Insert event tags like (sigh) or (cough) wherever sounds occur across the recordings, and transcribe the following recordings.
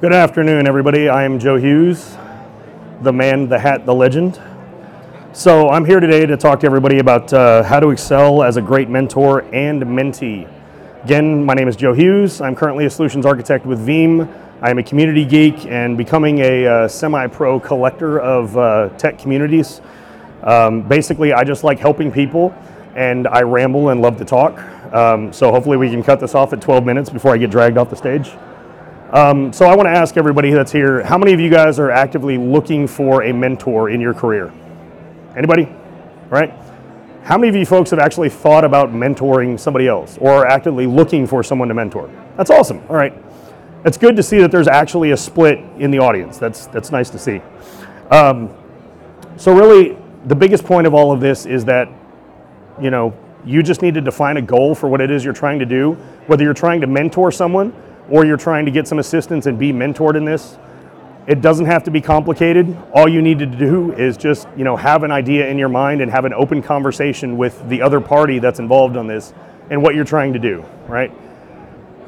Good afternoon, everybody. I am Joe Houghes, the man, the hat, the legend. So, I'm here today to talk to everybody about uh, how to excel as a great mentor and mentee. Again, my name is Joe Houghes. I'm currently a solutions architect with Veeam. I am a community geek and becoming a uh, semi pro collector of uh, tech communities. Um, basically, I just like helping people and I ramble and love to talk. Um, so, hopefully, we can cut this off at 12 minutes before I get dragged off the stage. Um, so I want to ask everybody that's here, how many of you guys are actively looking for a mentor in your career? Anybody? Right? How many of you folks have actually thought about mentoring somebody else or are actively looking for someone to mentor? That's awesome. All right. It's good to see that there's actually a split in the audience. That's, that's nice to see. Um, so really, the biggest point of all of this is that, you know, you just need to define a goal for what it is you're trying to do, whether you're trying to mentor someone or you're trying to get some assistance and be mentored in this, it doesn't have to be complicated. All you need to do is just, you know, have an idea in your mind and have an open conversation with the other party that's involved on this and what you're trying to do, right?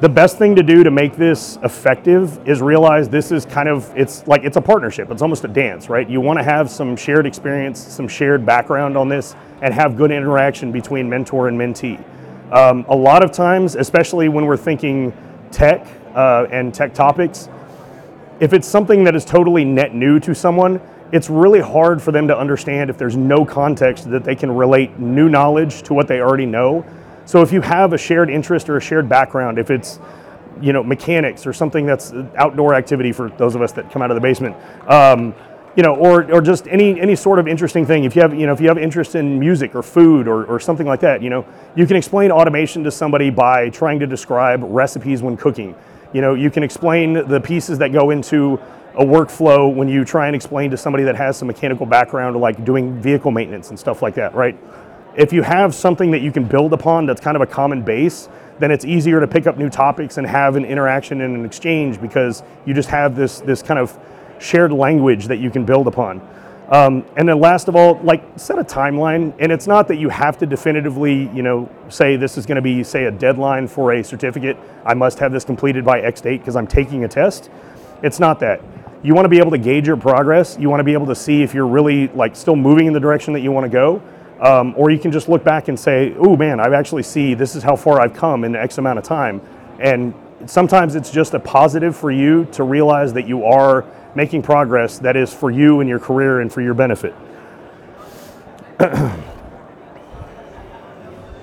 The best thing to do to make this effective is realize this is kind of it's like it's a partnership. It's almost a dance, right? You want to have some shared experience, some shared background on this and have good interaction between mentor and mentee. Um, a lot of times, especially when we're thinking tech uh, and tech topics, if it's something that is totally net new to someone, it's really hard for them to understand if there's no context that they can relate new knowledge to what they already know. So if you have a shared interest or a shared background, if it's you know mechanics or something that's outdoor activity for those of us that come out of the basement, um, you know, or, or just any any sort of interesting thing. If you have you know if you have interest in music or food or, or something like that, you know, you can explain automation to somebody by trying to describe recipes when cooking. You know, you can explain the pieces that go into a workflow when you try and explain to somebody that has some mechanical background, like doing vehicle maintenance and stuff like that, right? If you have something that you can build upon that's kind of a common base, then it's easier to pick up new topics and have an interaction and an exchange because you just have this this kind of shared language that you can build upon. Um, and then last of all, like set a timeline. And it's not that you have to definitively, you know, say this is going to be, say, a deadline for a certificate. I must have this completed by X date because I'm taking a test. It's not that. You want to be able to gauge your progress. You want to be able to see if you're really like still moving in the direction that you want to go. Um, or you can just look back and say, oh man, I actually see this is how far I've come in X amount of time. And sometimes it's just a positive for you to realize that you are making progress that is for you and your career and for your benefit. (clears throat)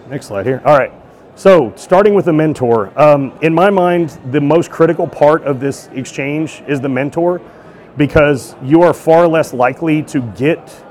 Next slide here. All right. So, starting with a mentor, um, in my mind, the most critical part of this exchange is the mentor because you are far less likely to get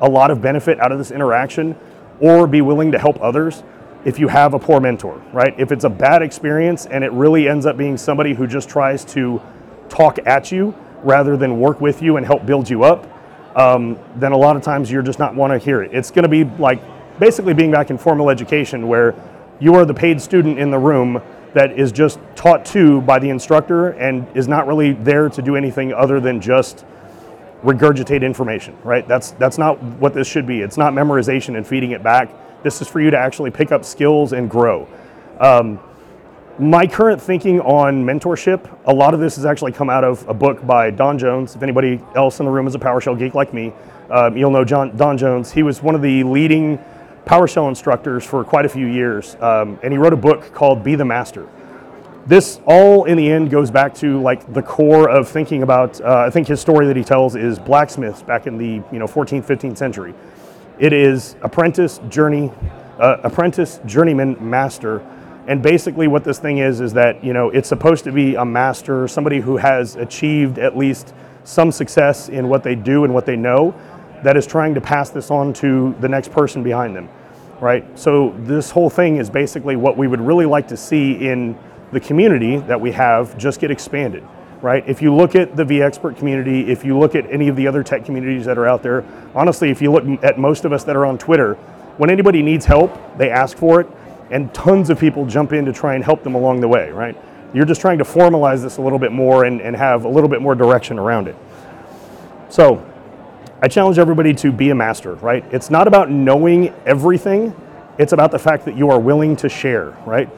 a lot of benefit out of this interaction or be willing to help others if you have a poor mentor, right? If it's a bad experience and it really ends up being somebody who just tries to talk at you rather than work with you and help build you up, um, then a lot of times you're just not want to hear it. It's going to be like basically being back in formal education where you are the paid student in the room that is just taught to by the instructor and is not really there to do anything other than just regurgitate information, right? That's that's not what this should be. It's not memorization and feeding it back. This is for you to actually pick up skills and grow. Um, my current thinking on mentorship, a lot of this has actually come out of a book by Don Jones. If anybody else in the room is a PowerShell geek like me, um, you'll know John, Don Jones. He was one of the leading PowerShell instructors for quite a few years, um, and he wrote a book called Be the Master. This all in the end goes back to like the core of thinking about. Uh, I think his story that he tells is blacksmiths back in the you know 14th, 15th century. It is apprentice, journey, uh, apprentice, journeyman, master and basically, what this thing is is that you know it's supposed to be a master, somebody who has achieved at least some success in what they do and what they know, that is trying to pass this on to the next person behind them, right? So this whole thing is basically what we would really like to see in the community that we have just get expanded, right? If you look at the vExpert community, if you look at any of the other tech communities that are out there, honestly, if you look at most of us that are on Twitter, when anybody needs help, they ask for it and tons of people jump in to try and help them along the way, right? You're just trying to formalize this a little bit more and, and have a little bit more direction around it. So, I challenge everybody to be a master, right? It's not about knowing everything, it's about the fact that you are willing to share, right?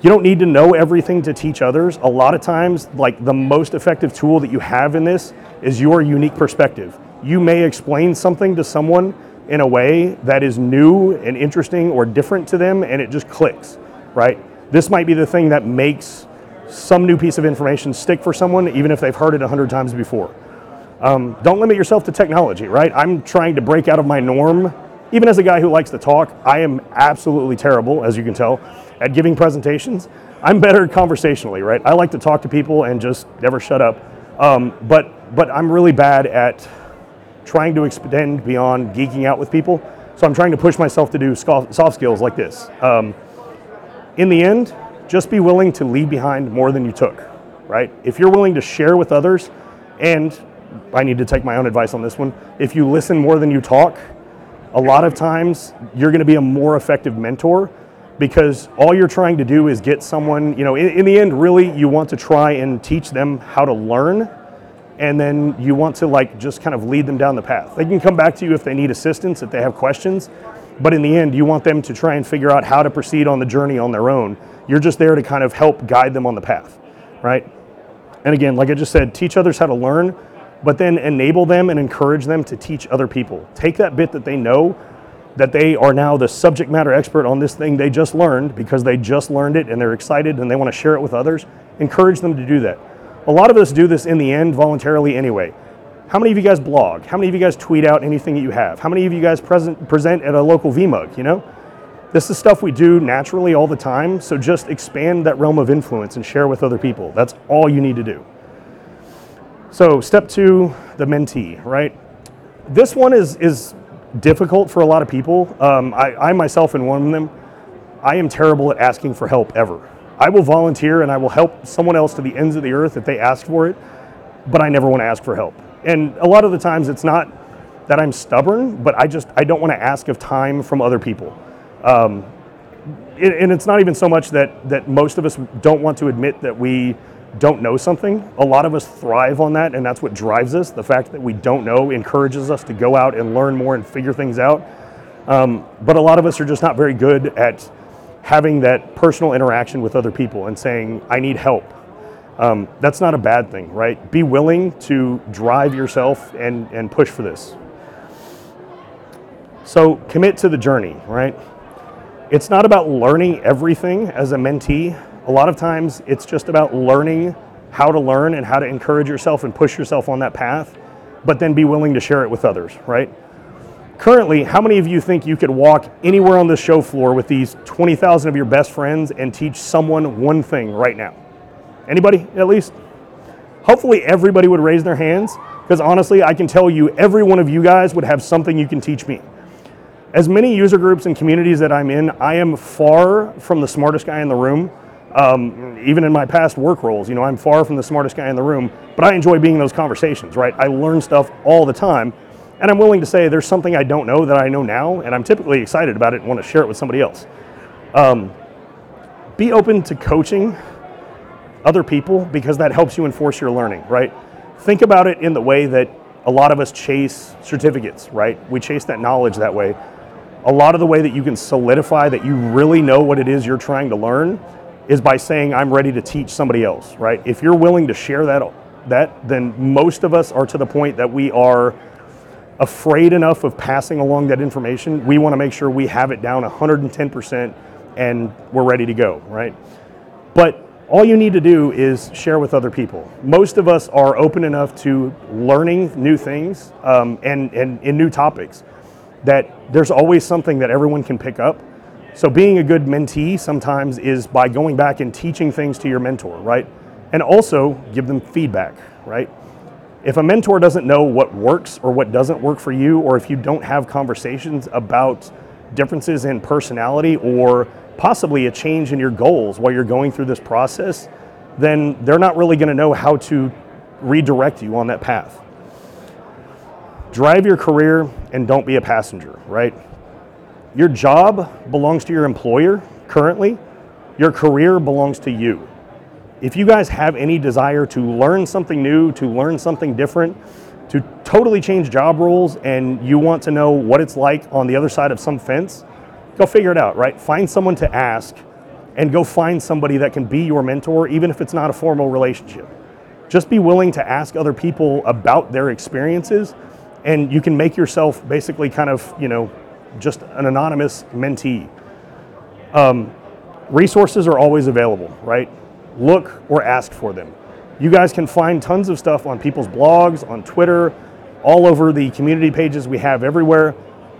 You don't need to know everything to teach others. A lot of times, like the most effective tool that you have in this is your unique perspective. You may explain something to someone in a way that is new and interesting or different to them, and it just clicks, right? This might be the thing that makes some new piece of information stick for someone, even if they've heard it a hundred times before. Um, don't limit yourself to technology, right? I'm trying to break out of my norm. Even as a guy who likes to talk, I am absolutely terrible, as you can tell, at giving presentations. I'm better conversationally, right? I like to talk to people and just never shut up. Um, but but I'm really bad at trying to extend beyond geeking out with people. So I'm trying to push myself to do soft skills like this. Um, in the end, just be willing to leave behind more than you took, right? If you're willing to share with others, and I need to take my own advice on this one, if you listen more than you talk, a lot of times you're going to be a more effective mentor because all you're trying to do is get someone, you know, in, in, the end, really, you want to try and teach them how to learn. And then you want to like just kind of lead them down the path. They can come back to you if they need assistance, if they have questions. But in the end, you want them to try and figure out how to proceed on the journey on their own. You're just there to kind of help guide them on the path, right? And again, like I just said, teach others how to learn, but then enable them and encourage them to teach other people. Take that bit that they know that they are now the subject matter expert on this thing they just learned because they just learned it and they're excited and they want to share it with others, encourage them to do that. A lot of us do this in the end voluntarily anyway. How many of you guys blog? How many of you guys tweet out anything that you have? How many of you guys present, present at a local VMUG, you know? This is stuff we do naturally all the time, so just expand that realm of influence and share with other people. That's all you need to do. So step two, the mentee, right? This one is, is difficult for a lot of people. Um, I, I myself am one of them. I am terrible at asking for help ever. I will volunteer and I will help someone else to the ends of the earth if they ask for it, but I never want to ask for help. And a lot of the times it's not that I'm stubborn, but I just I don't want to ask of time from other people. Um, and it's not even so much that that most of us don't want to admit that we don't know something. A lot of us thrive on that, and that's what drives us. The fact that we don't know encourages us to go out and learn more and figure things out. Um, but a lot of us are just not very good at having that personal interaction with other people and saying, I need help. Um, that's not a bad thing, right? Be willing to drive yourself and, and push for this. So commit to the journey, right? It's not about learning everything as a mentee a lot of times it's just about learning how to learn and how to encourage yourself and push yourself on that path, but then be willing to share it with others, right? Currently, how many of you think you could walk anywhere on the show floor with these 20,000 of your best friends and teach someone one thing right now? Anybody, at least? Hopefully, everybody would raise their hands because honestly, I can tell you every one of you guys would have something you can teach me. As many user groups and communities that I'm in, I am far from the smartest guy in the room um, even in my past work roles, you know, I'm far from the smartest guy in the room, but I enjoy being in those conversations, right? I learn stuff all the time, and I'm willing to say there's something I don't know that I know now, and I'm typically excited about it and want to share it with somebody else. Um, be open to coaching other people because that helps you enforce your learning, right? Think about it in the way that a lot of us chase certificates, right? We chase that knowledge that way. A lot of the way that you can solidify that you really know what it is you're trying to learn is by saying I'm ready to teach somebody else, right? If you're willing to share that that then most of us are to the point that we are afraid enough of passing along that information. We want to make sure we have it down 110% and we're ready to go, right? But all you need to do is share with other people. Most of us are open enough to learning new things um, and, and in new topics that there's always something that everyone can pick up so being a good mentee sometimes is by going back and teaching things to your mentor, right? And also give them feedback, right? If a mentor doesn't know what works or what doesn't work for you, or if you don't have conversations about differences in personality or possibly a change in your goals while you're going through this process, then they're not really going to know how to redirect you on that path. Drive your career and don't be a passenger, right? Your job belongs to your employer currently, your career belongs to you. If you guys have any desire to learn something new, to learn something different, to totally change job roles, and you want to know what it's like on the other side of some fence, go figure it out, right? Find someone to ask and go find somebody that can be your mentor, even if it's not a formal relationship. Just be willing to ask other people about their experiences, and you can make yourself basically kind of, you know, just an anonymous mentee. Um, resources are always available, right? Look or ask for them. You guys can find tons of stuff on people's blogs, on Twitter, all over the community pages we have everywhere.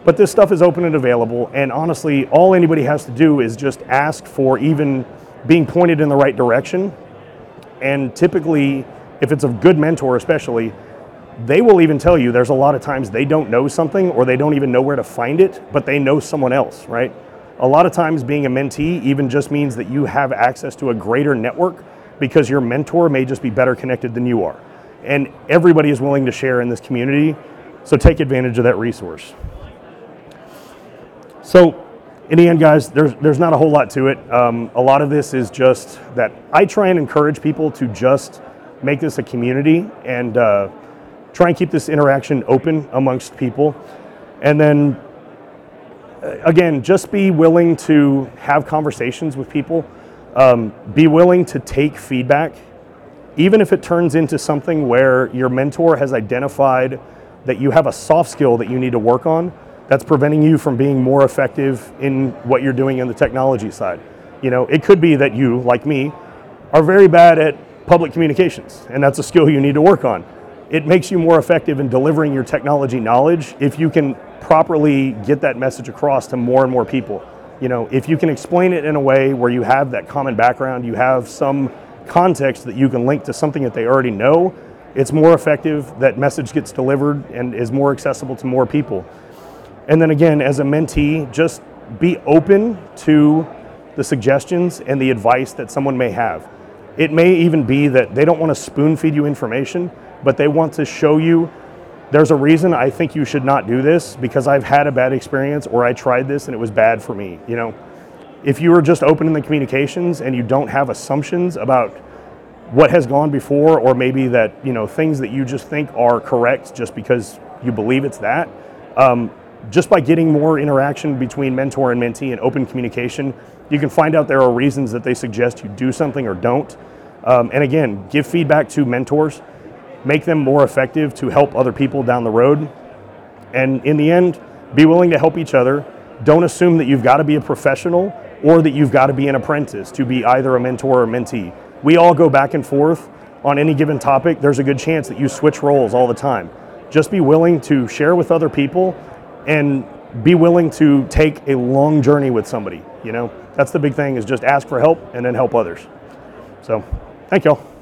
But this stuff is open and available, and honestly, all anybody has to do is just ask for even being pointed in the right direction. And typically, if it's a good mentor, especially, they will even tell you there's a lot of times they don't know something or they don't even know where to find it, but they know someone else, right? A lot of times being a mentee even just means that you have access to a greater network because your mentor may just be better connected than you are. And everybody is willing to share in this community, so take advantage of that resource. So, in the end, guys, there's, there's not a whole lot to it. Um, a lot of this is just that I try and encourage people to just make this a community and uh, try and keep this interaction open amongst people. And then, again, just be willing to have conversations with people. Um, be willing to take feedback, even if it turns into something where your mentor has identified that you have a soft skill that you need to work on that's preventing you from being more effective in what you're doing in the technology side. You know, it could be that you, like me, are very bad at public communications, and that's a skill you need to work on. It makes you more effective in delivering your technology knowledge if you can properly get that message across to more and more people. You know, if you can explain it in a way where you have that common background, you have some context that you can link to something that they already know, it's more effective, that message gets delivered and is more accessible to more people. And then again, as a mentee, just be open to the suggestions and the advice that someone may have. It may even be that they don't want to spoon feed you information, but they want to show you there's a reason I think you should not do this because I've had a bad experience or I tried this and it was bad for me. You know, if you are just open in the communications and you don't have assumptions about what has gone before or maybe that, you know, things that you just think are correct just because you believe it's that, um, just by getting more interaction between mentor and mentee and open communication, you can find out there are reasons that they suggest you do something or don't. Um, and again, give feedback to mentors, make them more effective to help other people down the road. And in the end, be willing to help each other. Don't assume that you've got to be a professional or that you've got to be an apprentice to be either a mentor or mentee. We all go back and forth on any given topic. There's a good chance that you switch roles all the time. Just be willing to share with other people and be willing to take a long journey with somebody. You know, that's the big thing is just ask for help and then help others. So, thank y'all.